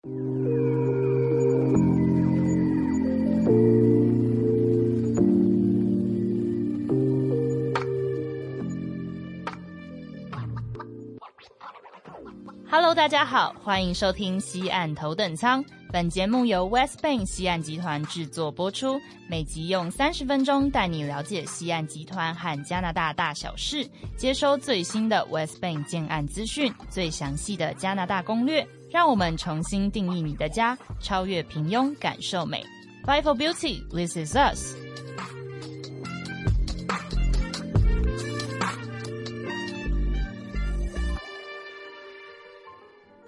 Hello，大家好，欢迎收听西岸头等舱。本节目由 West Bank 西岸集团制作播出，每集用三十分钟带你了解西岸集团和加拿大大小事，接收最新的 West Bank 建案资讯，最详细的加拿大攻略，让我们重新定义你的家，超越平庸，感受美。Five for beauty, this is us.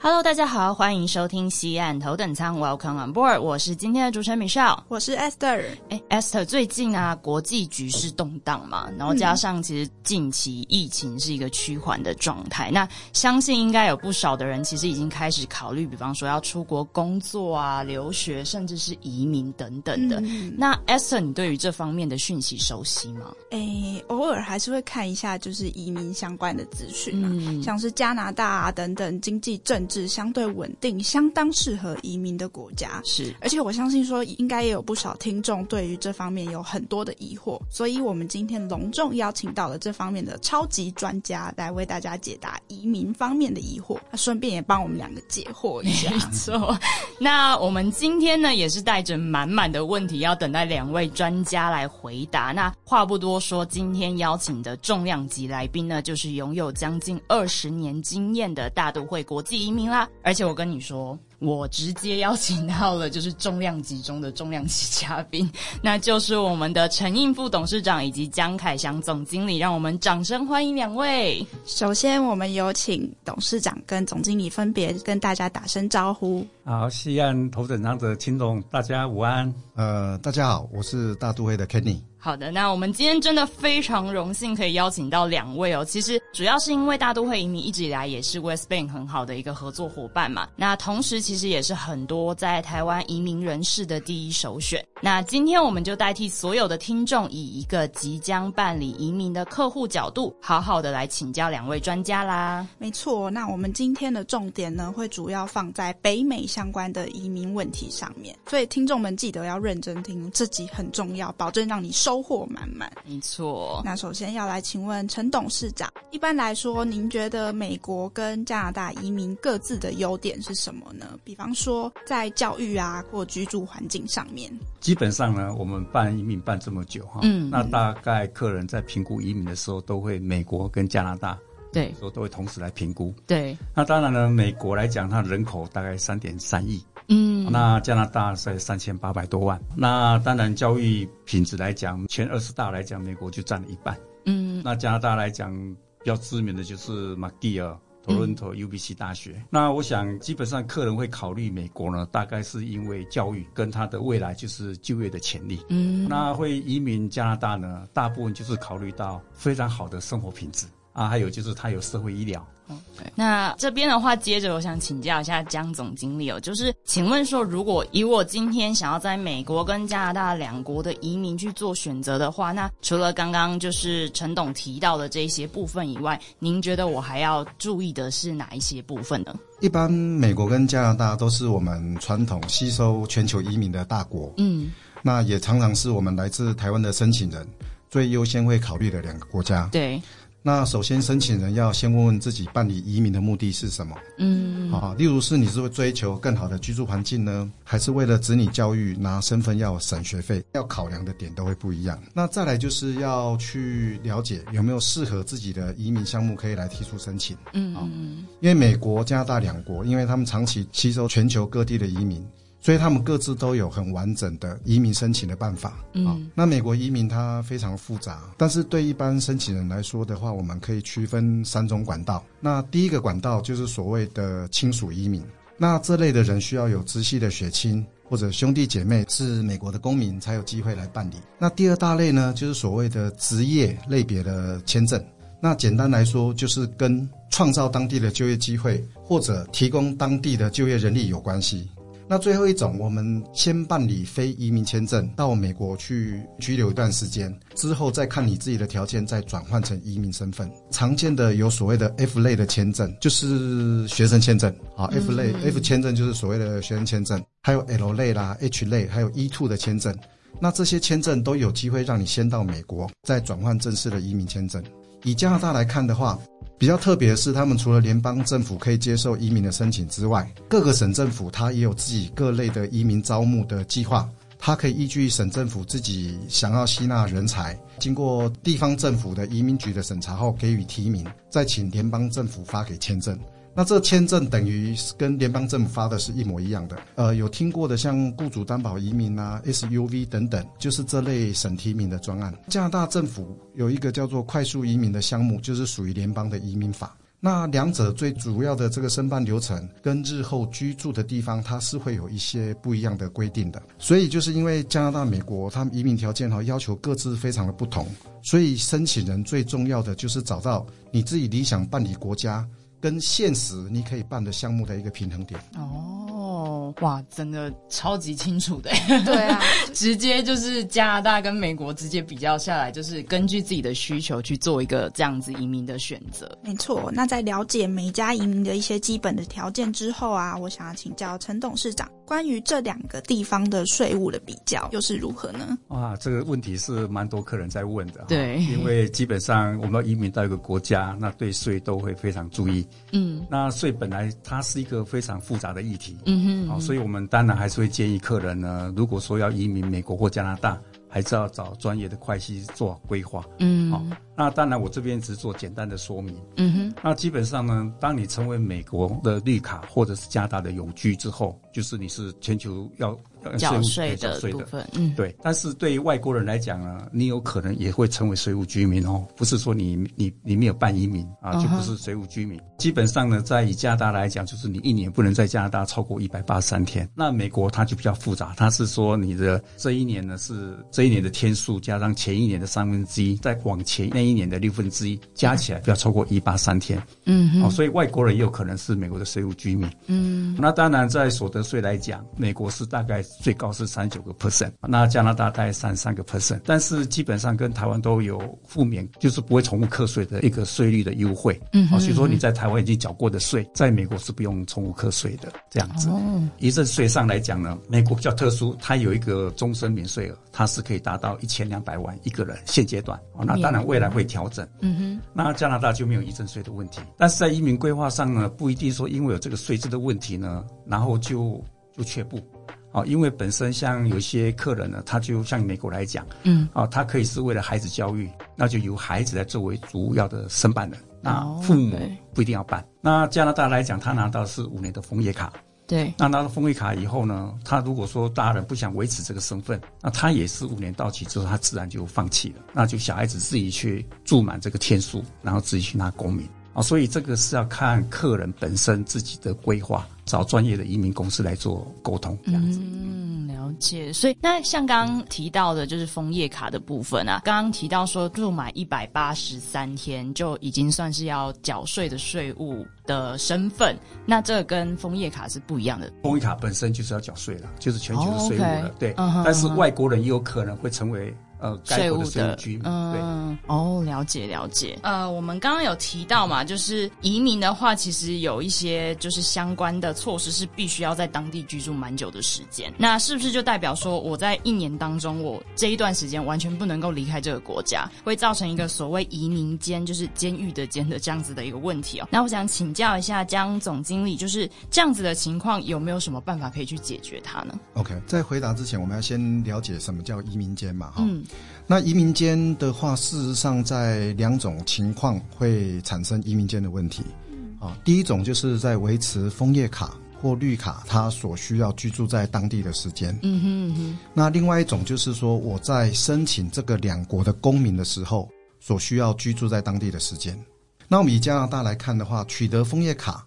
Hello，大家好，欢迎收听西岸头等舱，Welcome on board。我是今天的主持人 Michelle，我是 Esther。哎，Esther，最近啊，国际局势动荡嘛，然后加上其实近期疫情是一个趋缓的状态，那相信应该有不少的人其实已经开始考虑，比方说要出国工作啊、留学，甚至是移民等等的。那 Esther，你对于这方面的讯息熟悉吗？哎，偶尔还是会看一下，就是移民相关的资讯嘛，像是加拿大啊等等经济政。是相对稳定、相当适合移民的国家，是。而且我相信说，应该也有不少听众对于这方面有很多的疑惑，所以我们今天隆重邀请到了这方面的超级专家来为大家解答移民方面的疑惑，那顺便也帮我们两个解惑一下。没错。那我们今天呢，也是带着满满的问题，要等待两位专家来回答。那话不多说，今天邀请的重量级来宾呢，就是拥有将近二十年经验的大都会国际移民。啦！而且我跟你说，我直接邀请到了就是重量级中的重量级嘉宾，那就是我们的陈应副董事长以及江凯祥总经理，让我们掌声欢迎两位。首先，我们有请董事长跟总经理分别跟大家打声招呼。好，西安头等舱的秦总，大家午安。呃，大家好，我是大都会的 Kenny。好的，那我们今天真的非常荣幸可以邀请到两位哦。其实主要是因为大都会移民一直以来也是 West Bank 很好的一个合作伙伴嘛。那同时其实也是很多在台湾移民人士的第一首选。那今天我们就代替所有的听众，以一个即将办理移民的客户角度，好好的来请教两位专家啦。没错，那我们今天的重点呢，会主要放在北美相关的移民问题上面。所以听众们记得要认真听，这集很重要，保证让你收。收获满满，没错。那首先要来请问陈董事长，一般来说，您觉得美国跟加拿大移民各自的优点是什么呢？比方说在教育啊或居住环境上面。基本上呢，我们办移民办这么久哈，嗯，那大概客人在评估移民的时候，都会美国跟加拿大，对，都都会同时来评估。对，那当然呢，美国来讲，它人口大概三点三亿。嗯，那加拿大在三千八百多万，那当然教育品质来讲，前二十大来讲，美国就占了一半。嗯，那加拿大来讲，比较知名的就是马蒂尔、多伦多 UBC 大学。那我想，基本上客人会考虑美国呢，大概是因为教育跟他的未来就是就业的潜力。嗯，那会移民加拿大呢，大部分就是考虑到非常好的生活品质啊，还有就是他有社会医疗。那这边的话，接着我想请教一下江总经理哦，就是请问说，如果以我今天想要在美国跟加拿大两国的移民去做选择的话，那除了刚刚就是陈董提到的这些部分以外，您觉得我还要注意的是哪一些部分呢？一般美国跟加拿大都是我们传统吸收全球移民的大国，嗯，那也常常是我们来自台湾的申请人最优先会考虑的两个国家，对。那首先，申请人要先问问自己办理移民的目的是什么？嗯，啊，例如是你是会追求更好的居住环境呢，还是为了子女教育拿身份要省学费？要考量的点都会不一样。那再来就是要去了解有没有适合自己的移民项目可以来提出申请。嗯，啊，因为美国、加拿大两国，因为他们长期吸收全球各地的移民。所以他们各自都有很完整的移民申请的办法。嗯，那美国移民它非常复杂，但是对一般申请人来说的话，我们可以区分三种管道。那第一个管道就是所谓的亲属移民，那这类的人需要有直系的血亲或者兄弟姐妹是美国的公民才有机会来办理。那第二大类呢，就是所谓的职业类别的签证。那简单来说，就是跟创造当地的就业机会或者提供当地的就业人力有关系。那最后一种，我们先办理非移民签证到美国去居留一段时间，之后再看你自己的条件，再转换成移民身份。常见的有所谓的 F 类的签证，就是学生签证啊，F 类 F 签证就是所谓的学生签证，还有 L 类啦、H 类，还有 E two 的签证。那这些签证都有机会让你先到美国，再转换正式的移民签证。以加拿大来看的话，比较特别的是，他们除了联邦政府可以接受移民的申请之外，各个省政府它也有自己各类的移民招募的计划。它可以依据省政府自己想要吸纳人才，经过地方政府的移民局的审查后给予提名，再请联邦政府发给签证。那这签证等于跟联邦政府发的是一模一样的。呃，有听过的像雇主担保移民啊、SUV 等等，就是这类省提名的专案。加拿大政府有一个叫做快速移民的项目，就是属于联邦的移民法。那两者最主要的这个申办流程跟日后居住的地方，它是会有一些不一样的规定的。所以就是因为加拿大、美国，他们移民条件和要求各自非常的不同，所以申请人最重要的就是找到你自己理想办理国家。跟现实你可以办的项目的一个平衡点。哦，哇，真的超级清楚的，对啊，直接就是加拿大跟美国直接比较下来，就是根据自己的需求去做一个这样子移民的选择。没错，那在了解每家移民的一些基本的条件之后啊，我想要请教陈董事长。关于这两个地方的税务的比较又是如何呢？哇，这个问题是蛮多客人在问的。对，因为基本上我们要移民到一个国家，那对税都会非常注意。嗯，那税本来它是一个非常复杂的议题。嗯哼，所以我们当然还是会建议客人呢，如果说要移民美国或加拿大。还是要找专业的会计做规划。嗯，好，那当然我这边只是做简单的说明。嗯哼，那基本上呢，当你成为美国的绿卡或者是加拿大的永居之后，就是你是全球要。缴税的部分，嗯，对。但是对于外国人来讲呢，你有可能也会成为税务居民哦，不是说你你你没有办移民啊，就不是税务居民。基本上呢，在以加拿大来讲，就是你一年不能在加拿大超过一百八十三天。那美国它就比较复杂，它是说你的这一年呢是这一年的天数加上前一年的三分之一，再往前那一年的六分之一，加起来不要超过一八三天。嗯，哦，所以外国人也有可能是美国的税务居民。嗯，那当然在所得税来讲，美国是大概。最高是三九个 percent，那加拿大大概三三个 percent，但是基本上跟台湾都有负免，就是不会重复课税的一个税率的优惠。嗯，所以说你在台湾已经缴过的税，在美国是不用重复课税的。这样子，哦遗赠税上来讲呢，美国比较特殊，它有一个终身免税额，它是可以达到一千两百万一个人。现阶段，那当然未来会调整。嗯哼，那加拿大就没有遗赠税的问题，但是在移民规划上呢，不一定说因为有这个税制的问题呢，然后就就却步。啊，因为本身像有些客人呢，他就像美国来讲，嗯，啊，他可以是为了孩子教育，那就由孩子来作为主要的申办人，那父母不一定要办。那加拿大来讲，他拿到是五年的枫叶卡，对，那拿到枫叶卡以后呢，他如果说大人不想维持这个身份，那他也是五年到期之后，他自然就放弃了，那就小孩子自己去住满这个天数，然后自己去拿公民。啊，所以这个是要看客人本身自己的规划，找专业的移民公司来做沟通，这样子。嗯，了解。所以那像刚刚提到的，就是枫叶卡的部分啊，刚刚提到说入满一百八十三天就已经算是要缴税的税务的身份，那这跟枫叶卡是不一样的。枫叶卡本身就是要缴税了，就是全球的税务了，对。但是外国人也有可能会成为。呃，税务的，嗯，哦，了解了解。呃，我们刚刚有提到嘛，就是移民的话，其实有一些就是相关的措施是必须要在当地居住蛮久的时间。那是不是就代表说，我在一年当中，我这一段时间完全不能够离开这个国家，会造成一个所谓移民监，就是监狱的监的这样子的一个问题哦？那我想请教一下江总经理，就是这样子的情况，有没有什么办法可以去解决它呢？OK，在回答之前，我们要先了解什么叫移民监嘛？哈。那移民间的话，事实上在两种情况会产生移民间的问题。啊，第一种就是在维持枫叶卡或绿卡，它所需要居住在当地的时间。嗯哼哼。那另外一种就是说，我在申请这个两国的公民的时候，所需要居住在当地的时间。那我们以加拿大来看的话，取得枫叶卡，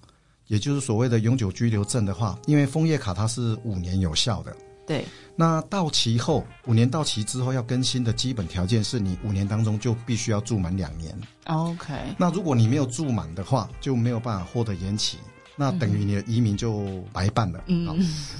也就是所谓的永久居留证的话，因为枫叶卡它是五年有效的。对。那到期后，五年到期之后要更新的基本条件是你五年当中就必须要住满两年。OK。那如果你没有住满的话，就没有办法获得延期。那等于你的移民就白办了。嗯，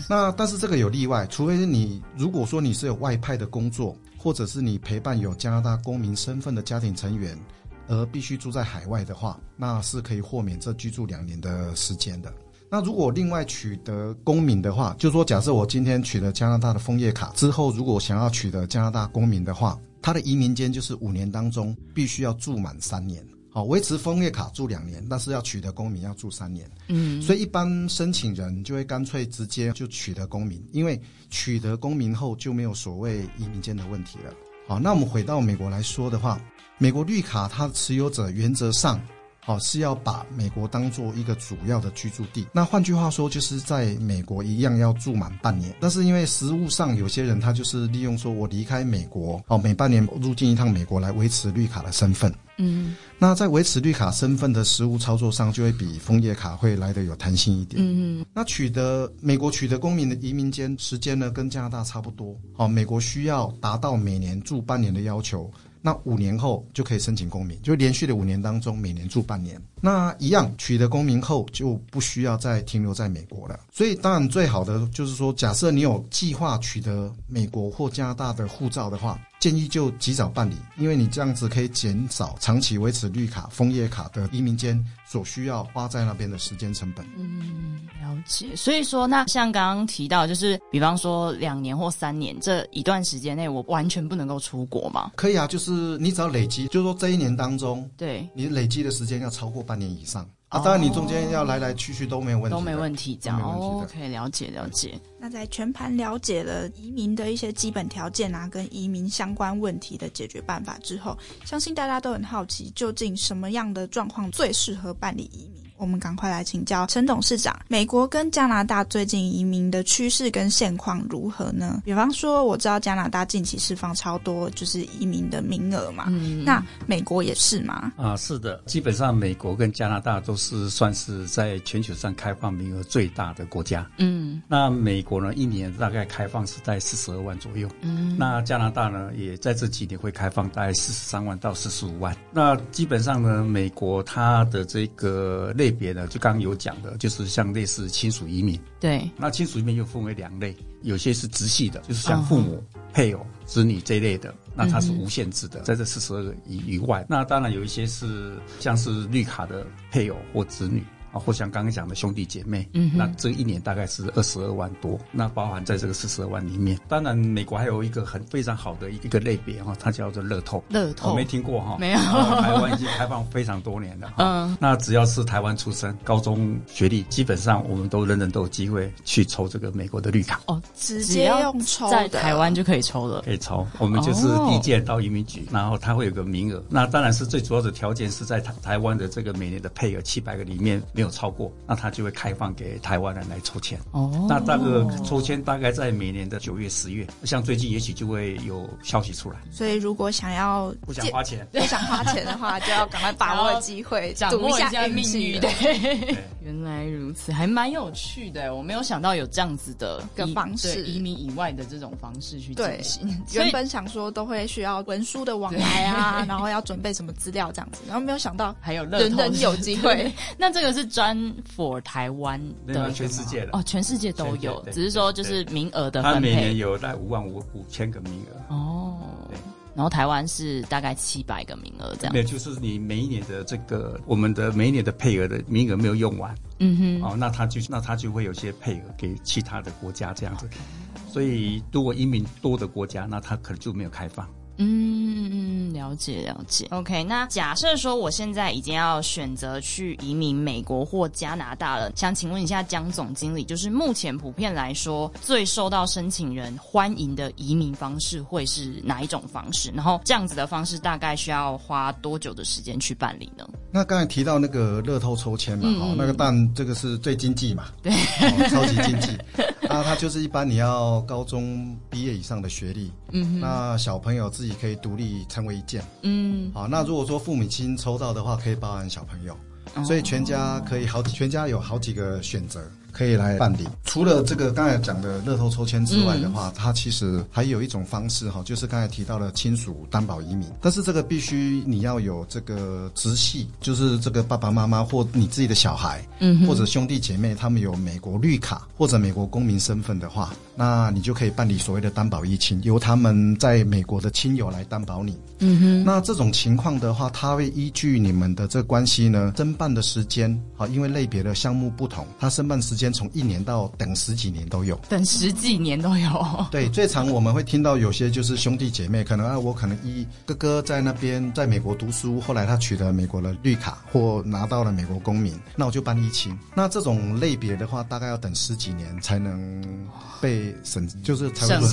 那但是这个有例外，除非是你如果说你是有外派的工作，或者是你陪伴有加拿大公民身份的家庭成员，而必须住在海外的话，那是可以豁免这居住两年的时间的。那如果另外取得公民的话，就说假设我今天取得加拿大的枫叶卡之后，如果想要取得加拿大公民的话，他的移民间就是五年当中必须要住满三年。好，维持枫叶卡住两年，但是要取得公民要住三年。嗯，所以一般申请人就会干脆直接就取得公民，因为取得公民后就没有所谓移民间的问题了。好，那我们回到美国来说的话，美国绿卡它持有者原则上。好，是要把美国当做一个主要的居住地。那换句话说，就是在美国一样要住满半年。但是因为实务上有些人他就是利用说我离开美国，哦，每半年入境一趟美国来维持绿卡的身份。嗯，那在维持绿卡身份的实务操作上，就会比枫叶卡会来的有弹性一点。嗯嗯。那取得美国取得公民的移民间时间呢，跟加拿大差不多。好，美国需要达到每年住半年的要求。那五年后就可以申请公民，就连续的五年当中，每年住半年。那一样取得公民后就不需要再停留在美国了。所以当然最好的就是说，假设你有计划取得美国或加拿大的护照的话。建议就及早办理，因为你这样子可以减少长期维持绿卡、枫叶卡的移民间所需要花在那边的时间成本。嗯，了解。所以说，那像刚刚提到，就是比方说两年或三年这一段时间内，我完全不能够出国吗？可以啊，就是你只要累积，就是说这一年当中，对你累积的时间要超过半年以上。啊，当然你中间要来来去去都没有问题，都没问题，这样哦，可以了解了解。那在全盘了解了移民的一些基本条件啊，跟移民相关问题的解决办法之后，相信大家都很好奇，究竟什么样的状况最适合办理移民？我们赶快来请教陈董事长，美国跟加拿大最近移民的趋势跟现况如何呢？比方说，我知道加拿大近期释放超多就是移民的名额嘛，嗯那美国也是吗？啊，是的，基本上美国跟加拿大都是算是在全球上开放名额最大的国家。嗯，那美国呢，一年大概开放是在四十二万左右。嗯，那加拿大呢，也在这几年会开放大概四十三万到四十五万。那基本上呢，美国它的这个类别呢，就刚刚有讲的，就是像类似亲属移民。对，那亲属移民又分为两类，有些是直系的，就是像父母、配偶、子女这一类的，那它是无限制的，在这四十二个以以外。那当然有一些是像是绿卡的配偶或子女。啊，或像刚刚讲的兄弟姐妹，嗯，那这一年大概是二十二万多，那包含在这个四十二万里面。当然，美国还有一个很非常好的一个类别哈，它叫做乐透。乐透，我没听过哈，没有。台湾已经开放非常多年了，嗯，那只要是台湾出生、高中学历，基本上我们都人人都有机会去抽这个美国的绿卡。哦，直接用抽在台湾就可以抽了，可以抽。我们就是递件到移民局，然后它会有个名额。那当然是最主要的条件是在台台湾的这个每年的配额七百个里面没有超过，那。他就会开放给台湾人来抽签哦。那这个抽签大概在每年的九月、十月，像最近也许就会有消息出来。所以如果想要不想花钱，不想花钱的话，就要赶快把握机会，掌握一下命运。对，原来如此，还蛮有趣的。我没有想到有这样子的个方式，移民以外的这种方式去进行。原本想说都会需要文书的往来啊，然后要准备什么资料这样子，然后没有想到还有人人有机会。那这个是专 for 台湾的全世界的。哦，全世界都有，只是说就是名额的分配。每年有大概五万五五千个名额。哦，对，然后台湾是大概七百个名额这样。没有，就是你每一年的这个我们的每一年的配额的名额没有用完，嗯哼，哦，那他就那他就会有些配额给其他的国家这样子，所以如果移民多的国家，那他可能就没有开放。嗯，了解了解。OK，那假设说我现在已经要选择去移民美国或加拿大了，想请问一下江总经理，就是目前普遍来说最受到申请人欢迎的移民方式会是哪一种方式？然后这样子的方式大概需要花多久的时间去办理呢？那刚才提到那个乐透抽签嘛，哦，那个但这个是最经济嘛，对，超级经济。那它就是一般你要高中毕业以上的学历，嗯，那小朋友自己可以独立成为一件，嗯，好，那如果说父母亲抽到的话，可以包含小朋友，所以全家可以好，全家有好几个选择。可以来办理。除了这个刚才讲的乐透抽签之外的话，它其实还有一种方式哈，就是刚才提到的亲属担保移民。但是这个必须你要有这个直系，就是这个爸爸妈妈或你自己的小孩，嗯，或者兄弟姐妹，他们有美国绿卡或者美国公民身份的话，那你就可以办理所谓的担保移亲，由他们在美国的亲友来担保你。嗯哼，那这种情况的话，他会依据你们的这个关系呢，申办的时间，好，因为类别的项目不同，他申办时间从一年到等十几年都有，等十几年都有。对，最长我们会听到有些就是兄弟姐妹，可能啊，我可能一哥哥在那边在美国读书，后来他取得美国的绿卡或拿到了美国公民，那我就办一亲。那这种类别的话，大概要等十几年才能被审，就是才会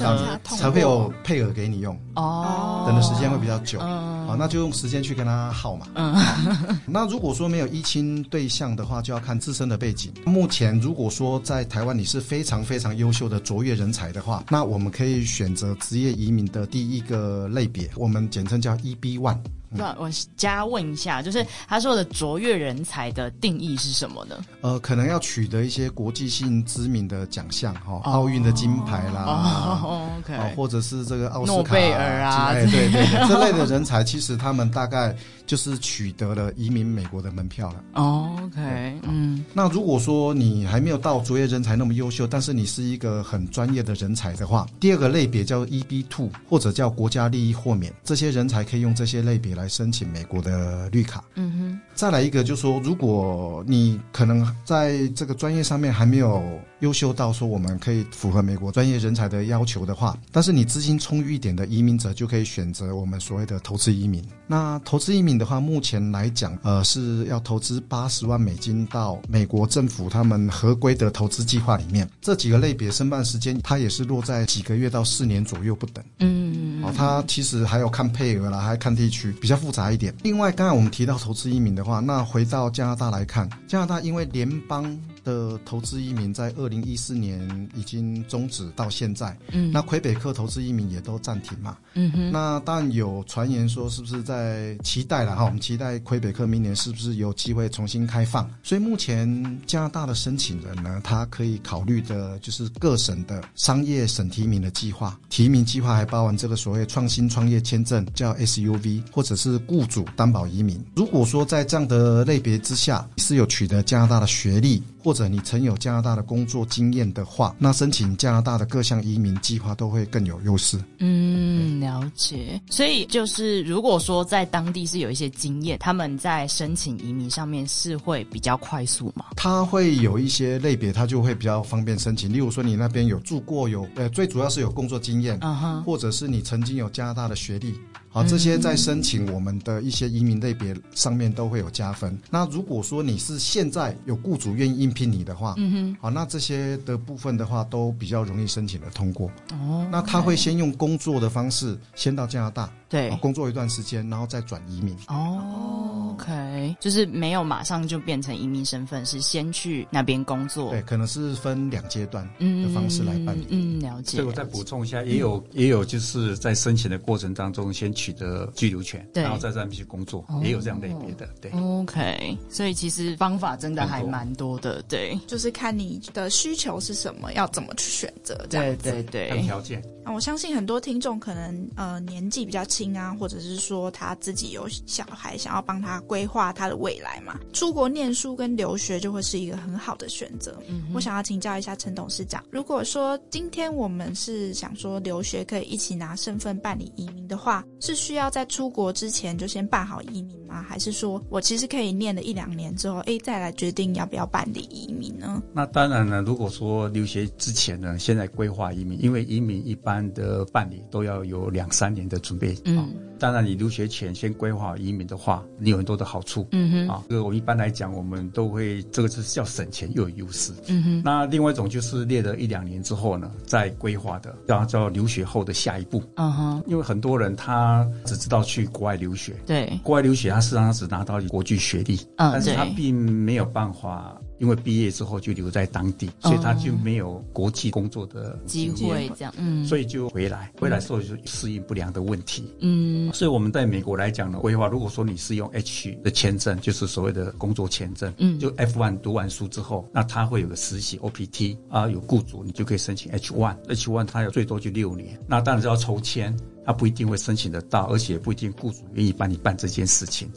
才会有配额给你用。哦，等的时间会比较。久，好，那就用时间去跟他耗嘛。嗯，那如果说没有一亲对象的话，就要看自身的背景。目前如果说在台湾你是非常非常优秀的卓越人才的话，那我们可以选择职业移民的第一个类别，我们简称叫 EB One。那我加问一下，就是他说的卓越人才的定义是什么呢？呃，可能要取得一些国际性知名的奖项，哈，奥运的金牌啦，OK，或者是这个奥斯卡、诺贝尔啊，对对对，这类的人才，其实他们大概。就是取得了移民美国的门票了。OK，嗯，那如果说你还没有到卓越人才那么优秀，但是你是一个很专业的人才的话，第二个类别叫 EB Two，或者叫国家利益豁免，这些人才可以用这些类别来申请美国的绿卡。嗯哼。再来一个，就是说，如果你可能在这个专业上面还没有优秀到说我们可以符合美国专业人才的要求的话，但是你资金充裕一点的移民者就可以选择我们所谓的投资移民。那投资移民的话，目前来讲，呃，是要投资八十万美金到美国政府他们合规的投资计划里面。这几个类别申办时间，它也是落在几个月到四年左右不等。嗯，哦，它其实还有看配额啦，还看地区，比较复杂一点。另外，刚才我们提到投资移民的话。那回到加拿大来看，加拿大因为联邦的投资移民在二零一四年已经终止到现在，嗯，那魁北克投资移民也都暂停嘛，嗯哼，那当然有传言说是不是在期待了哈，我们期待魁北克明年是不是有机会重新开放？所以目前加拿大的申请人呢，他可以考虑的就是各省的商业省提名的计划，提名计划还包含这个所谓创新创业签证叫 SUV，或者是雇主担保移民。如果说在这样的类别之下是有取得加拿大的学历，或者你曾有加拿大的工作经验的话，那申请加拿大的各项移民计划都会更有优势。嗯，了解。所以就是如果说在当地是有一些经验，他们在申请移民上面是会比较快速吗？他会有一些类别，他就会比较方便申请。例如说你那边有住过，有呃，最主要是有工作经验，嗯哼，或者是你曾经有加拿大的学历。好，这些在申请我们的一些移民类别上面都会有加分。那如果说你是现在有雇主愿意应聘你的话，嗯哼，好，那这些的部分的话都比较容易申请的通过。哦，那他会先用工作的方式先到加拿大。对，工作一段时间，然后再转移民。哦，OK，就是没有马上就变成移民身份，是先去那边工作。对，可能是分两阶段的方式来办理。嗯，了解。所以我再补充一下，也有也有就是在申请的过程当中，先取得居留权，然后再在那边去工作，也有这样类别的。对，OK，所以其实方法真的还蛮多的。对，就是看你的需求是什么，要怎么去选择。对对对，看条件。那我相信很多听众可能呃年纪比较轻。啊，或者是说他自己有小孩，想要帮他规划他的未来嘛？出国念书跟留学就会是一个很好的选择。嗯，我想要请教一下陈董事长，如果说今天我们是想说留学可以一起拿身份办理移民的话，是需要在出国之前就先办好移民吗？还是说我其实可以念了一两年之后，哎，再来决定要不要办理移民呢？那当然了，如果说留学之前呢，现在规划移民，因为移民一般的办理都要有两三年的准备。嗯，当然，你留学前先规划移民的话，你有很多的好处。嗯哼，啊，这个我一般来讲，我们都会这个是叫省钱又有优势。嗯哼，那另外一种就是列了一两年之后呢，再规划的，叫叫留学后的下一步。嗯哼，因为很多人他只知道去国外留学，对，国外留学他事实上只拿到国际学历，嗯，但是他并没有办法。因为毕业之后就留在当地，所以他就没有国际工作的机会，这样，嗯，所以就回来，回来之后就适应不良的问题，嗯，所以我们在美国来讲呢，规划如果说你是用 H 的签证，就是所谓的工作签证，嗯，就 F one 读完书之后，那他会有个实习 OPT 啊，有雇主你就可以申请 H one，H one 它有最多就六年，那当然是要抽签，他不一定会申请得到，而且不一定雇主愿意帮你办这件事情。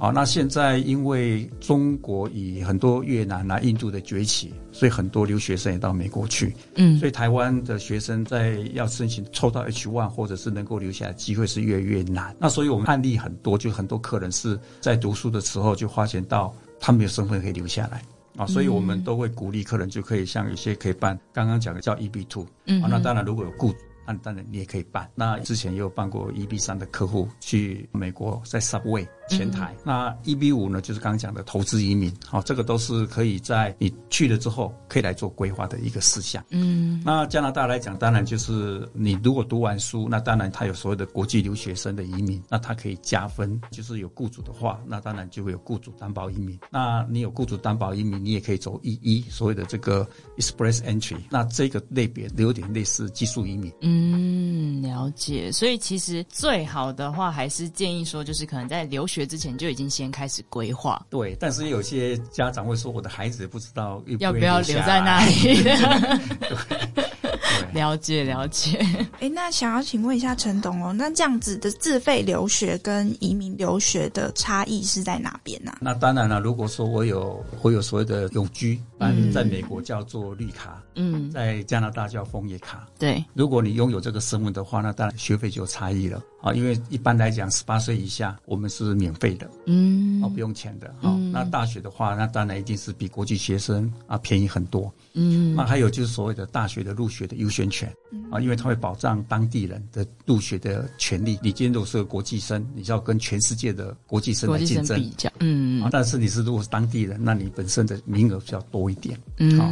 好，那现在因为中国以很多越南啊、印度的崛起，所以很多留学生也到美国去。嗯，所以台湾的学生在要申请抽到 H one 或者是能够留下来机会是越来越难。那所以我们案例很多，就很多客人是在读书的时候就发现到他没有身份可以留下来啊，所以我们都会鼓励客人就可以像有些可以办刚刚讲的叫 EB two。嗯，那当然如果有雇主。那当然你也可以办。那之前也有办过 EB 三的客户去美国，在 Subway 前台。那 EB 五呢，就是刚刚讲的投资移民。好，这个都是可以在你去了之后可以来做规划的一个事项。嗯。那加拿大来讲，当然就是你如果读完书，那当然他有所谓的国际留学生的移民，那他可以加分。就是有雇主的话，那当然就会有雇主担保移民。那你有雇主担保移民，你也可以走一一所谓的这个 Express Entry。那这个类别有点类似技术移民。嗯。嗯，了解。所以其实最好的话，还是建议说，就是可能在留学之前就已经先开始规划。对，但是有些家长会说，我的孩子不知道要不要留在那里。了解了解，哎，那想要请问一下陈董哦，那这样子的自费留学跟移民留学的差异是在哪边呢？那当然了，如果说我有我有所谓的永居，嗯，在美国叫做绿卡，嗯，在加拿大叫枫叶卡，对，如果你拥有这个身份的话，那当然学费就有差异了。啊，因为一般来讲，十八岁以下我们是免费的，嗯，啊，不用钱的，好，那大学的话，那当然一定是比国际学生啊便宜很多，嗯，那还有就是所谓的大学的入学的优先。权啊，因为它会保障当地人的入学的权利。你今天如果是个国际生，你就要跟全世界的国际生来竞争，嗯。啊。但是你是如果是当地人，那你本身的名额比较多一点，嗯。好，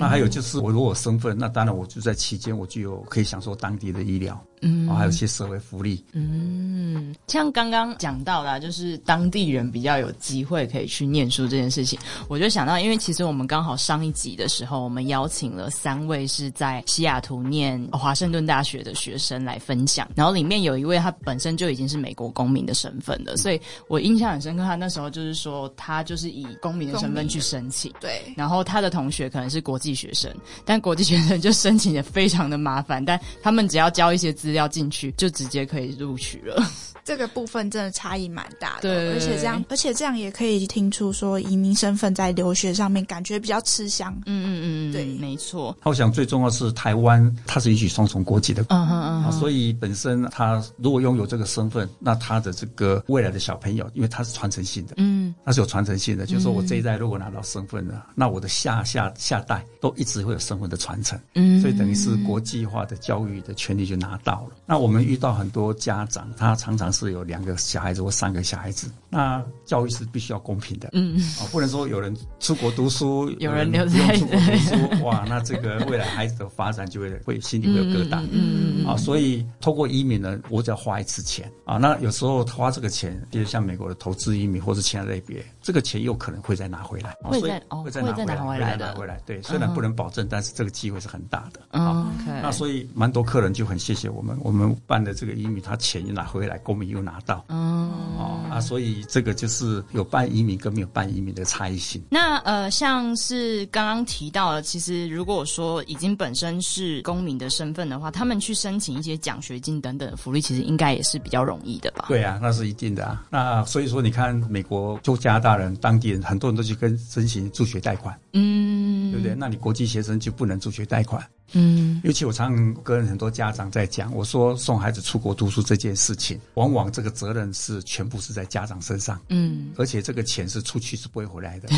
那还有就是我如果身份，那当然我就在期间我就有可以享受当地的医疗。嗯，还有一些社会福利。嗯，像刚刚讲到啦，就是当地人比较有机会可以去念书这件事情，我就想到，因为其实我们刚好上一集的时候，我们邀请了三位是在西雅图念华盛顿大学的学生来分享，然后里面有一位他本身就已经是美国公民的身份了，所以我印象很深刻。他那时候就是说，他就是以公民的身份去申请，对，然后他的同学可能是国际学生，但国际学生就申请也非常的麻烦，但他们只要交一些资。料进去就直接可以录取了，这个部分真的差异蛮大的。对，而且这样，而且这样也可以听出说移民身份在留学上面感觉比较吃香。嗯嗯嗯，对，没错。我想最重要是台湾，它是允许双重国籍的，嗯嗯嗯，所以本身他如果拥有这个身份，那他的这个未来的小朋友，因为他是传承性的，嗯，他是有传承性的，就是说我这一代如果拿到身份了，那我的下下下代都一直会有身份的传承，嗯，所以等于是国际化的教育的权利就拿到了。那我们遇到很多家长，他常常是有两个小孩子或三个小孩子，那教育是必须要公平的，嗯。嗯，啊，不能说有人出国读书，有人留在出国读书，哇，那这个未来孩子的发展就会会心里会有疙瘩，嗯嗯，啊，所以透过移民呢，我只要花一次钱，啊，那有时候花这个钱，比如像美国的投资移民或者其他类别，这个钱有可能会再拿回来，会再哦，会再拿回来的，拿回来，对，虽然不能保证，但是这个机会是很大的，啊，OK，那所以蛮多客人就很谢谢我们。我们办的这个移民，他钱又拿回来，公民又拿到，哦啊，所以这个就是有办移民跟没有办移民的差异性。那呃，像是刚刚提到了，其实如果说已经本身是公民的身份的话，他们去申请一些奖学金等等的福利，其实应该也是比较容易的吧？对啊，那是一定的啊。那所以说，你看美国就加拿大人、当地人，很多人都去跟申请助学贷款，嗯，对不对？那你国际学生就不能助学贷款？嗯，尤其我常跟很多家长在讲，我说送孩子出国读书这件事情，往往这个责任是全部是在家长身上，嗯，而且这个钱是出去是不会回来的。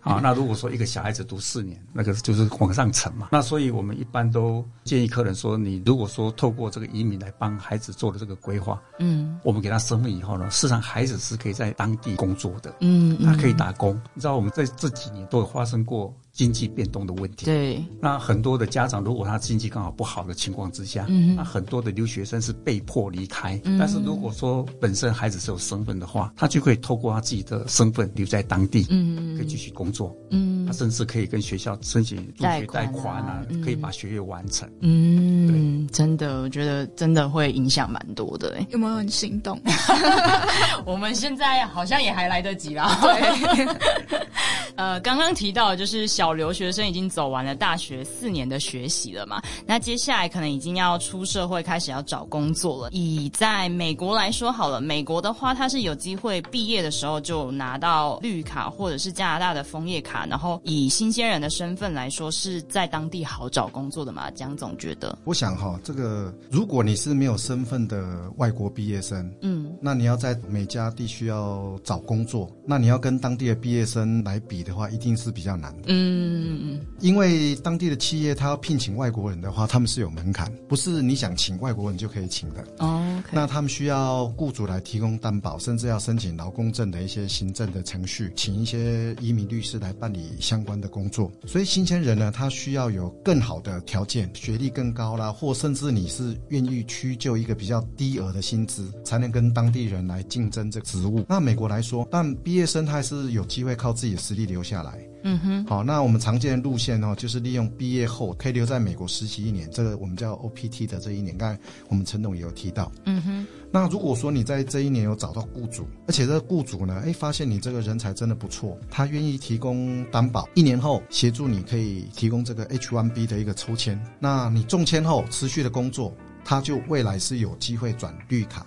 好，那如果说一个小孩子读四年，那个就是往上乘嘛。那所以我们一般都建议客人说，你如果说透过这个移民来帮孩子做的这个规划，嗯，我们给他身份以后呢，事实上孩子是可以在当地工作的，嗯，他可以打工。你知道我们在这几年都有发生过。经济变动的问题。对，那很多的家长如果他经济刚好不好的情况之下，嗯，那很多的留学生是被迫离开。嗯，但是如果说本身孩子是有身份的话，他就可以透过他自己的身份留在当地，嗯，可以继续工作，嗯，他甚至可以跟学校申请助学贷款啊，可以把学业完成。嗯，真的，我觉得真的会影响蛮多的。有没有很心动？我们现在好像也还来得及啦。对。呃，刚刚提到就是小留学生已经走完了大学四年的学习了嘛，那接下来可能已经要出社会，开始要找工作了。以在美国来说好了，美国的话，它是有机会毕业的时候就拿到绿卡或者是加拿大的枫叶卡，然后以新鲜人的身份来说，是在当地好找工作的嘛？蒋总觉得，我想哈，这个如果你是没有身份的外国毕业生，嗯，那你要在每家地区要找工作，那你要跟当地的毕业生来比。的话一定是比较难的，嗯嗯，因为当地的企业他要聘请外国人的话，他们是有门槛，不是你想请外国人就可以请的。哦，那他们需要雇主来提供担保，甚至要申请劳工证的一些行政的程序，请一些移民律师来办理相关的工作。所以新鲜人呢，他需要有更好的条件，学历更高啦，或甚至你是愿意屈就一个比较低额的薪资，才能跟当地人来竞争这个职务。那美国来说，但毕业生他还是有机会靠自己的实力。留下来，嗯哼，好，那我们常见的路线哦，就是利用毕业后可以留在美国实习一年，这个我们叫 OPT 的这一年。刚才我们陈董也有提到，嗯哼。那如果说你在这一年有找到雇主，而且这个雇主呢，哎，发现你这个人才真的不错，他愿意提供担保，一年后协助你可以提供这个 H1B 的一个抽签，那你中签后持续的工作，他就未来是有机会转绿卡。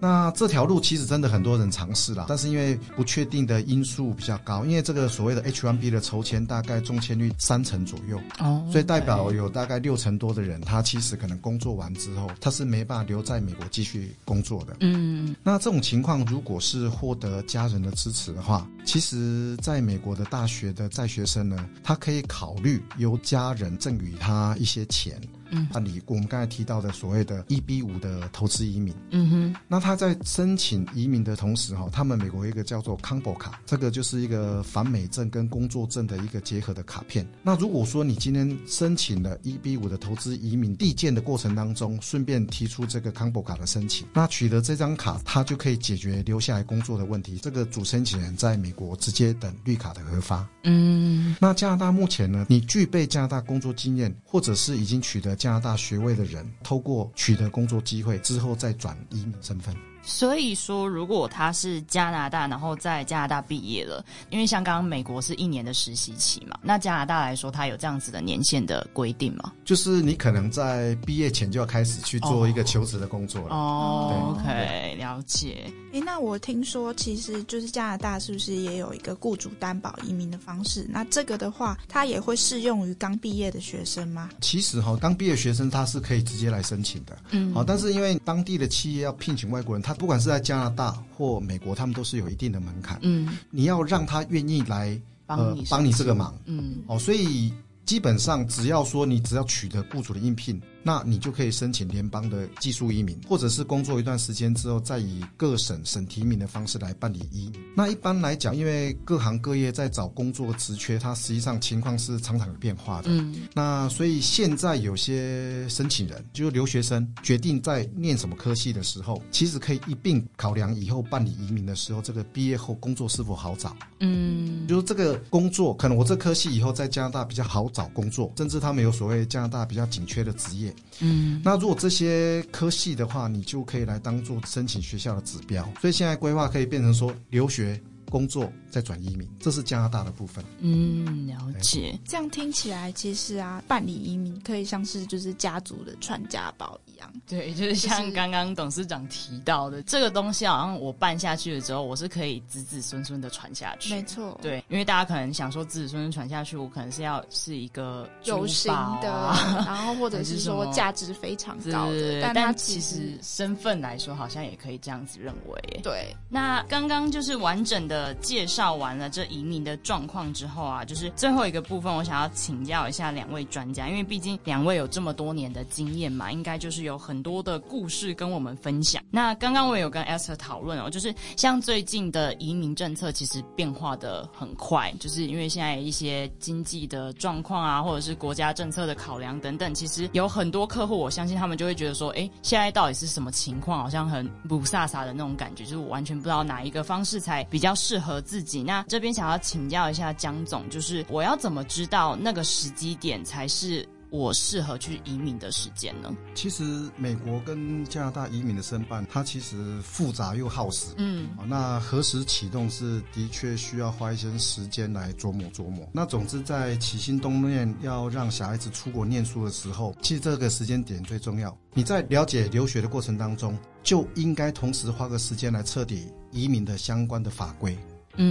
那这条路其实真的很多人尝试了，但是因为不确定的因素比较高，因为这个所谓的 H1B 的抽签大概中签率三成左右，哦，所以代表有大概六成多的人，他其实可能工作完之后，他是没办法留在美国继续工作的。嗯，那这种情况如果是获得家人的支持的话，其实在美国的大学的在学生呢，他可以考虑由家人赠予他一些钱。嗯，办理我们刚才提到的所谓的 EB 五的投资移民。嗯哼，那他在申请移民的同时，哈，他们美国一个叫做 Combo 卡，这个就是一个返美证跟工作证的一个结合的卡片。那如果说你今天申请了 EB 五的投资移民递件的过程当中，顺便提出这个 Combo 卡的申请，那取得这张卡，他就可以解决留下来工作的问题。这个主申请人在美国直接等绿卡的核发。嗯，那加拿大目前呢，你具备加拿大工作经验，或者是已经取得加拿大学位的人，透过取得工作机会之后，再转移民身份。所以说，如果他是加拿大，然后在加拿大毕业了，因为像刚刚美国是一年的实习期嘛，那加拿大来说，它有这样子的年限的规定吗？就是你可能在毕业前就要开始去做一个求职的工作了。哦，OK，了解。哎，那我听说，其实就是加拿大是不是也有一个雇主担保移民的方式？那这个的话，它也会适用于刚毕业的学生吗？其实哈，刚毕业学生他是可以直接来申请的。嗯，好，但是因为当地的企业要聘请外国人，他不管是在加拿大或美国，他们都是有一定的门槛。嗯，你要让他愿意来帮你帮你这个忙。嗯，哦，所以基本上只要说你只要取得雇主的应聘。那你就可以申请联邦的技术移民，或者是工作一段时间之后，再以各省省提名的方式来办理移民。那一般来讲，因为各行各业在找工作职缺，它实际上情况是常常有变化的。嗯，那所以现在有些申请人，就是留学生，决定在念什么科系的时候，其实可以一并考量以后办理移民的时候，这个毕业后工作是否好找。嗯，就是这个工作，可能我这科系以后在加拿大比较好找工作，甚至他们有所谓加拿大比较紧缺的职业。嗯，那如果这些科系的话，你就可以来当做申请学校的指标。所以现在规划可以变成说留学。工作再转移民，这是加拿大的部分。嗯，了解。这样听起来，其实啊，办理移民可以像是就是家族的传家宝一样。对，就是像刚刚董事长提到的，这个东西好像我办下去了之后，我是可以子子孙孙的传下去。没错。对，因为大家可能想说子子孙孙传下去，我可能是要是一个有形的，然后或者是说价值非常高的。但其实身份来说，好像也可以这样子认为。对。那刚刚就是完整的。的介绍完了这移民的状况之后啊，就是最后一个部分，我想要请教一下两位专家，因为毕竟两位有这么多年的经验嘛，应该就是有很多的故事跟我们分享。那刚刚我也有跟 Esther 讨论哦，就是像最近的移民政策其实变化的很快，就是因为现在一些经济的状况啊，或者是国家政策的考量等等，其实有很多客户，我相信他们就会觉得说，哎，现在到底是什么情况？好像很不飒飒的那种感觉，就是我完全不知道哪一个方式才比较适合自己。那这边想要请教一下江总，就是我要怎么知道那个时机点才是？我适合去移民的时间呢？其实美国跟加拿大移民的申办，它其实复杂又耗时。嗯，那何时启动是的确需要花一些时间来琢磨琢磨。那总之在起心动念要让小孩子出国念书的时候，其实这个时间点最重要。你在了解留学的过程当中，就应该同时花个时间来彻底移民的相关的法规。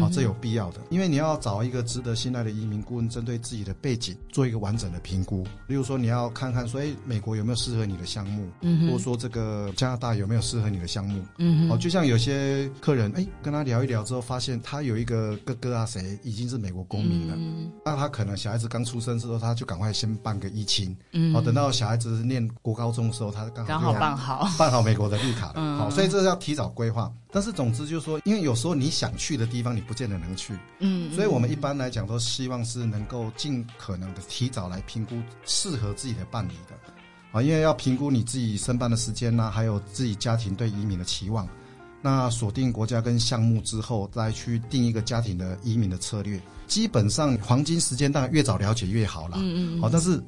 哦，这有必要的，因为你要找一个值得信赖的移民顾问，针对自己的背景做一个完整的评估。例如说，你要看看说，哎，美国有没有适合你的项目，嗯或者说这个加拿大有没有适合你的项目。嗯，哦，就像有些客人，哎，跟他聊一聊之后，发现他有一个哥哥啊，谁已经是美国公民了，那他可能小孩子刚出生之后，他就赶快先办个移亲。嗯，哦，等到小孩子念国高中的时候，他刚好办好办好美国的绿卡。嗯，好，所以这要提早规划。但是总之就是说，因为有时候你想去的地方，你不见得能去，嗯，所以我们一般来讲都希望是能够尽可能的提早来评估适合自己的办理的，啊，因为要评估你自己申办的时间呐，还有自己家庭对移民的期望，那锁定国家跟项目之后，再去定一个家庭的移民的策略，基本上黄金时间当然越早了解越好了，嗯嗯，好，但是。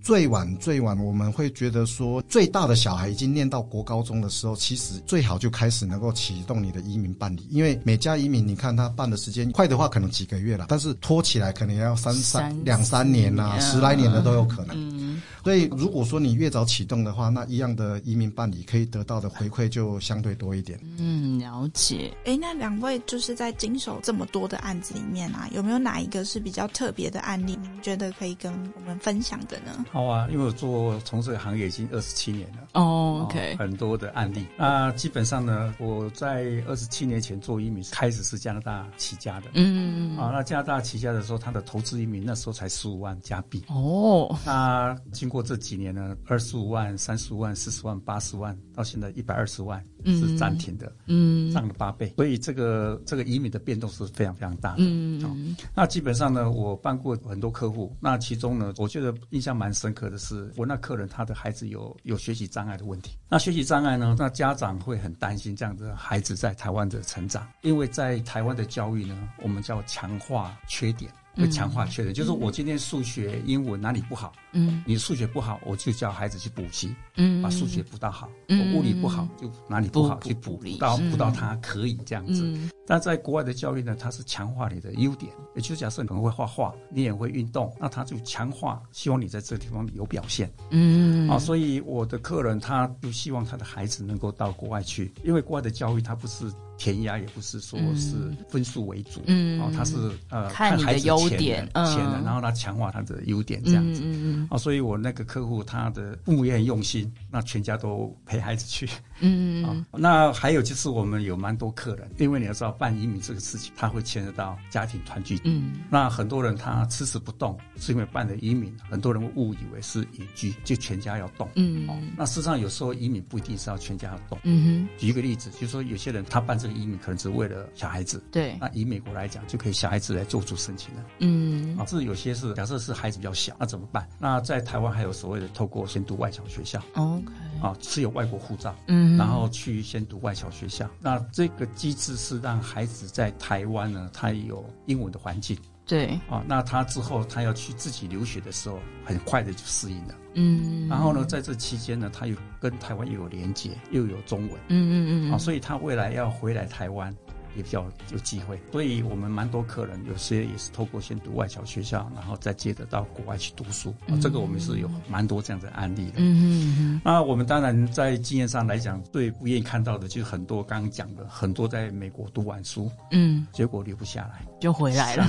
最晚最晚，我们会觉得说，最大的小孩已经念到国高中的时候，其实最好就开始能够启动你的移民办理，因为每家移民，你看他办的时间快的话，可能几个月了，但是拖起来可能要三三两三年呐，十来年的都有可能。所以，如果说你越早启动的话，那一样的移民办理可以得到的回馈就相对多一点。嗯，了解。哎，那两位就是在经手这么多的案子里面啊，有没有哪一个是比较特别的案例？您觉得可以跟我们分享的呢？好啊，因为我做从事行业已经二十七年了。哦，OK，很多的案例。那基本上呢，我在二十七年前做移民，开始是加拿大起家的。嗯嗯。啊，那加拿大起家的时候，他的投资移民那时候才十五万加币。哦。那经过这几年呢，二十五万、三十五万、四十万、八十万，到现在一百二十万是暂停的，嗯，涨了八倍。所以这个这个移民的变动是非常非常大的。嗯，那基本上呢，我办过很多客户，那其中呢，我觉得印象蛮深刻的是，我那客人他的孩子有有学习障碍的问题。那学习障碍呢，那家长会很担心这样的孩子在台湾的成长，因为在台湾的教育呢，我们叫强化缺点。会强化缺点，就是我今天数学、英文哪里不好，嗯，你数学不好，我就叫孩子去补习，嗯，把数学补到好。我物理不好，就哪里不好去补，到补到他可以这样子。但在国外的教育呢，它是强化你的优点，也就假设你可能会画画，你也会运动，那他就强化，希望你在这个地方有表现。嗯，啊，所以我的客人他就希望他的孩子能够到国外去，因为国外的教育它不是。填鸭也不是说是分数为主，嗯，哦，他是呃看你的优点，潜能，然后他强化他的优点这样子，嗯嗯，哦，所以我那个客户他的父母也很用心，那全家都陪孩子去，嗯嗯，啊，那还有就是我们有蛮多客人，因为你要知道办移民这个事情，他会牵涉到家庭团聚，嗯，那很多人他迟迟不动，是因为办了移民，很多人误以为是移居，就全家要动，嗯，哦，那事实上有时候移民不一定是要全家要动，嗯哼，举一个例子，就是说有些人他办这个。移民可能只为了小孩子，对。那以美国来讲，就可以小孩子来做出申请了。嗯，啊，这有些是假设是孩子比较小，那怎么办？那在台湾还有所谓的透过先读外侨学校，OK，啊，持有外国护照，嗯，然后去先读外侨学校。那这个机制是让孩子在台湾呢，他有英文的环境。对啊，那他之后他要去自己留学的时候，很快的就适应了。嗯，然后呢，在这期间呢，他又跟台湾又有连接，又有中文。嗯嗯嗯，啊，所以他未来要回来台湾。也比较有机会，所以我们蛮多客人有些也是透过先读外侨学校，然后再接着到国外去读书。这个我们是有蛮多这样的案例的。嗯嗯那我们当然在经验上来讲，最不愿意看到的就是很多刚刚讲的，很多在美国读完书，嗯，结果留不下来，就回来了，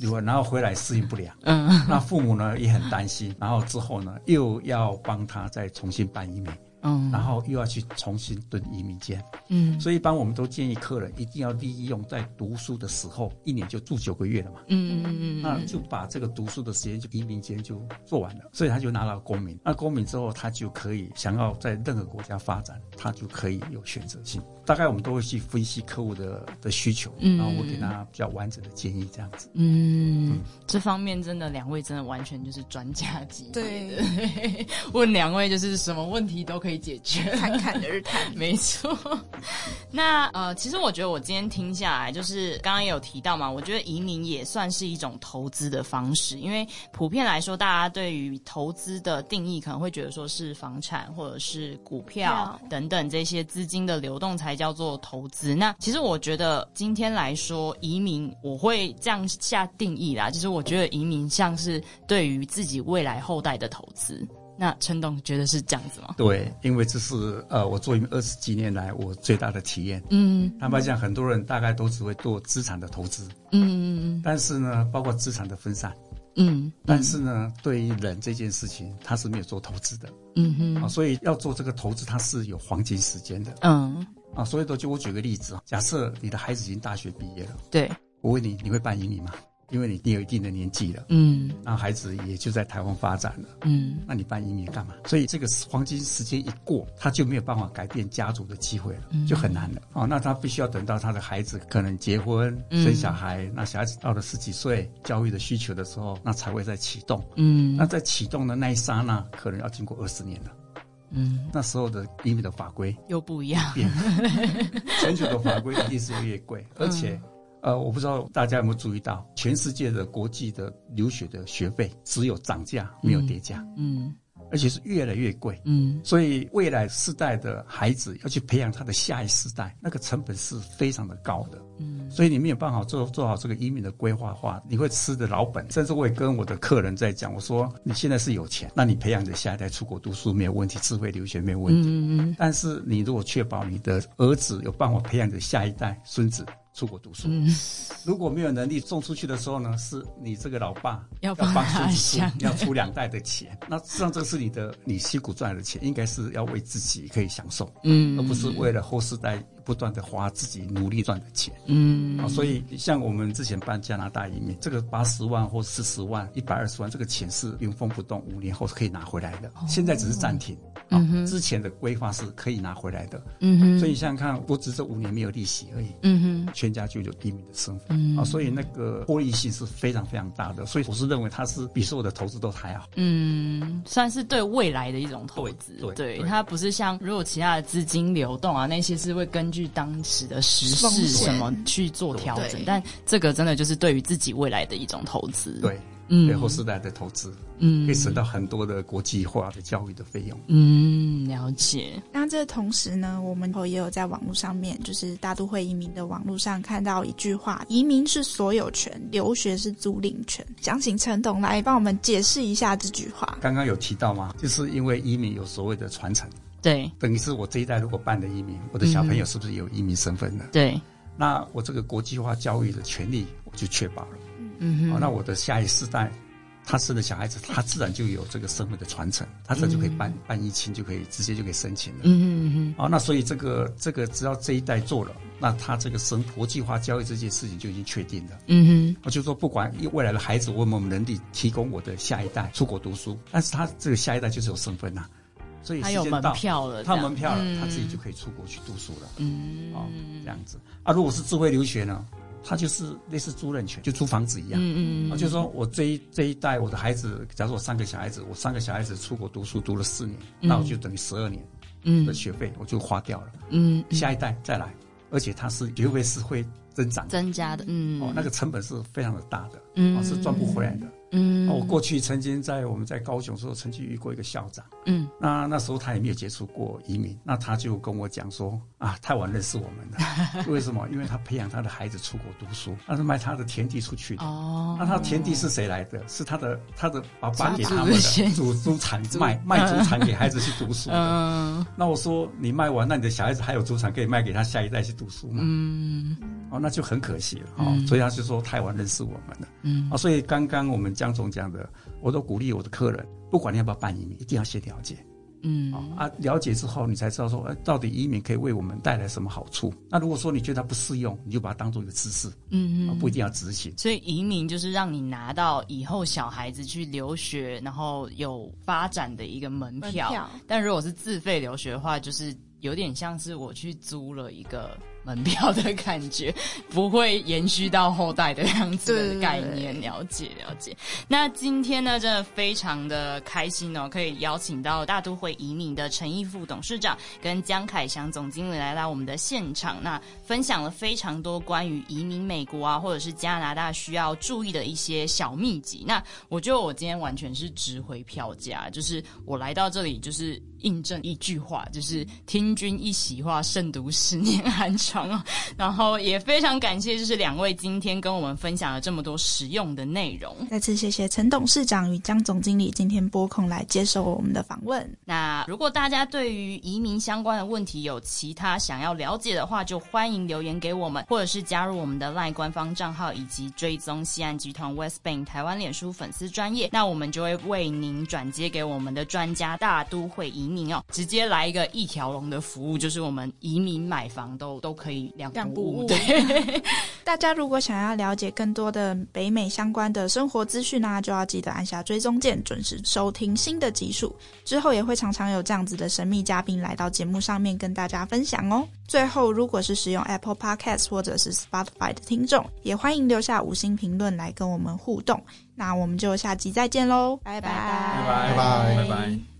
留然后回来适应不了。嗯。那父母呢也很担心，然后之后呢又要帮他再重新办移民。嗯，然后又要去重新蹲移民监，嗯，所以一般我们都建议客人一定要利用在读书的时候，一年就住九个月了嘛，嗯嗯嗯，那就把这个读书的时间就移民监就做完了，所以他就拿到公民，那公民之后他就可以想要在任何国家发展，他就可以有选择性。大概我们都会去分析客户的的需求，然后我给他比较完整的建议，这样子。嗯，这方面真的两位真的完全就是专家级。对，问两位就是什么问题都可以解决，侃侃而谈。没错。那呃，其实我觉得我今天听下来，就是刚刚也有提到嘛，我觉得移民也算是一种投资的方式，因为普遍来说，大家对于投资的定义可能会觉得说是房产或者是股票等等这些资金的流动才。叫做投资。那其实我觉得今天来说，移民我会这样下定义啦。就是我觉得移民像是对于自己未来后代的投资。那陈董觉得是这样子吗？对，因为这是呃，我做二十几年来我最大的体验。嗯，坦白讲，很多人大概都只会做资产的投资。嗯嗯嗯。但是呢，包括资产的分散。嗯。但是呢，对于人这件事情，他是没有做投资的。嗯哼。啊，所以要做这个投资，它是有黄金时间的。嗯。啊，所以都就我举个例子啊，假设你的孩子已经大学毕业了，对，我问你，你会办移民吗？因为你你有一定的年纪了，嗯，然后孩子也就在台湾发展了，嗯，那你办移民干嘛？所以这个黄金时间一过，他就没有办法改变家族的机会了，就很难了。哦，那他必须要等到他的孩子可能结婚生小孩，那小孩子到了十几岁，教育的需求的时候，那才会再启动，嗯，那在启动的那一刹那，可能要经过二十年了。嗯，那时候的移民的法规又不一样，全球的法规一定是越贵，而且，呃，我不知道大家有没有注意到，全世界的国际的留学的学费只有涨价没有跌价，嗯。而且是越来越贵，嗯，所以未来世代的孩子要去培养他的下一世代，那个成本是非常的高的，嗯，所以你没有办法做做好这个移民的规划的话，你会吃的老本。甚至我也跟我的客人在讲，我说你现在是有钱，那你培养的下一代出国读书没有问题，智慧留学没有问题，嗯嗯，但是你如果确保你的儿子有办法培养的下一代孙子。出国读书，如果没有能力送出去的时候呢，是你这个老爸要帮孙子出，要出两代的钱。那实际上这个是你的，你辛苦赚来的钱，应该是要为自己可以享受，嗯，而不是为了后世代。不断的花自己努力赚的钱，嗯，啊，所以像我们之前办加拿大移民，这个八十万或四十万、一百二十万，这个钱是原封不动，五年后是可以拿回来的。现在只是暂停，啊，之前的规划是可以拿回来的。嗯哼，所以你想想看，我只这五年没有利息而已，嗯哼，全家就有低迷的身份，啊，所以那个获利性是非常非常大的。所以我是认为它是比所有的投资都还好。嗯，算是对未来的一种投资。对，对，它不是像如果其他的资金流动啊那些是会根据当时的时事什么去做调整，但这个真的就是对于自己未来的一种投资。对，嗯，后世代的投资，嗯，可以省到很多的国际化的教育的费用。嗯，了解。那这同时呢，我们也有在网络上面，就是大都会移民的网络上看到一句话：移民是所有权，留学是租赁权。想请陈董来帮我们解释一下这句话。刚刚有提到吗？就是因为移民有所谓的传承。对，等于是我这一代如果办的移民，我的小朋友是不是有移民身份呢？对，那我这个国际化教育的权利我就确保了。嗯哼，那我的下一世代，他生的小孩子，他自然就有这个身份的传承，他这就可以办办一亲，就可以直接就可以申请了。嗯哼哼。哦，那所以这个这个只要这一代做了，那他这个生国际化教育这件事情就已经确定了。嗯哼，我就说不管未来的孩子，我有没有能力提供我的下一代出国读书，但是他这个下一代就是有身份呐。所以他有门票了，他有门票了，他自己就可以出国去读书了。嗯，哦，这样子啊。如果是智慧留学呢，他就是类似租赁权，就租房子一样。嗯嗯嗯。就是说我这一这一代我的孩子，假如我三个小孩子，我三个小孩子出国读书读了四年，那我就等于十二年的学费我就花掉了。嗯，下一代再来，而且他是学费是会增长增加的。嗯，哦，那个成本是非常的大的，嗯，是赚不回来的。嗯，我过去曾经在我们在高雄时候，曾经遇过一个校长。嗯，那那时候他也没有接触过移民，那他就跟我讲说啊，太晚认识我们了。为什么？因为他培养他的孩子出国读书，那是卖他的田地出去的。哦，那他田地是谁来的？是他的他的爸爸给他们的，祖祖产卖卖祖产 给孩子去读书的。嗯，那我说你卖完，那你的小孩子还有祖产可以卖给他下一代去读书吗？嗯，哦，那就很可惜了。哦，所以他就说太晚认识我们了。嗯，啊，所以刚刚我们讲。江总讲的，我都鼓励我的客人，不管你要不要办移民，一定要先了解，嗯啊，了解之后你才知道说，哎，到底移民可以为我们带来什么好处？那如果说你觉得它不适用，你就把它当做一个知识，嗯嗯，不一定要执行。所以移民就是让你拿到以后小孩子去留学，然后有发展的一个门票。但如果是自费留学的话，就是有点像是我去租了一个。门票的感觉 不会延续到后代的样子的概念，了解了解。那今天呢，真的非常的开心哦，可以邀请到大都会移民的陈义富董事长跟江凯祥总经理来到我们的现场，那分享了非常多关于移民美国啊，或者是加拿大需要注意的一些小秘籍。那我觉得我今天完全是值回票价，就是我来到这里就是印证一句话，就是听君一席话，胜读十年寒窗。然后也非常感谢，就是两位今天跟我们分享了这么多实用的内容。再次谢谢陈董事长与江总经理今天拨空来接受我们的访问。那如果大家对于移民相关的问题有其他想要了解的话，就欢迎留言给我们，或者是加入我们的赖官方账号，以及追踪西岸集团 West Bank 台湾脸书粉丝专业。那我们就会为您转接给我们的专家大都会移民哦，直接来一个一条龙的服务，就是我们移民买房都都。可以两不误。对，大家如果想要了解更多的北美相关的生活资讯呢，就要记得按下追踪键，准时收听新的集数。之后也会常常有这样子的神秘嘉宾来到节目上面跟大家分享哦。最后，如果是使用 Apple Podcast 或者是 Spotify 的听众，也欢迎留下五星评论来跟我们互动。那我们就下集再见喽，拜拜拜拜拜拜。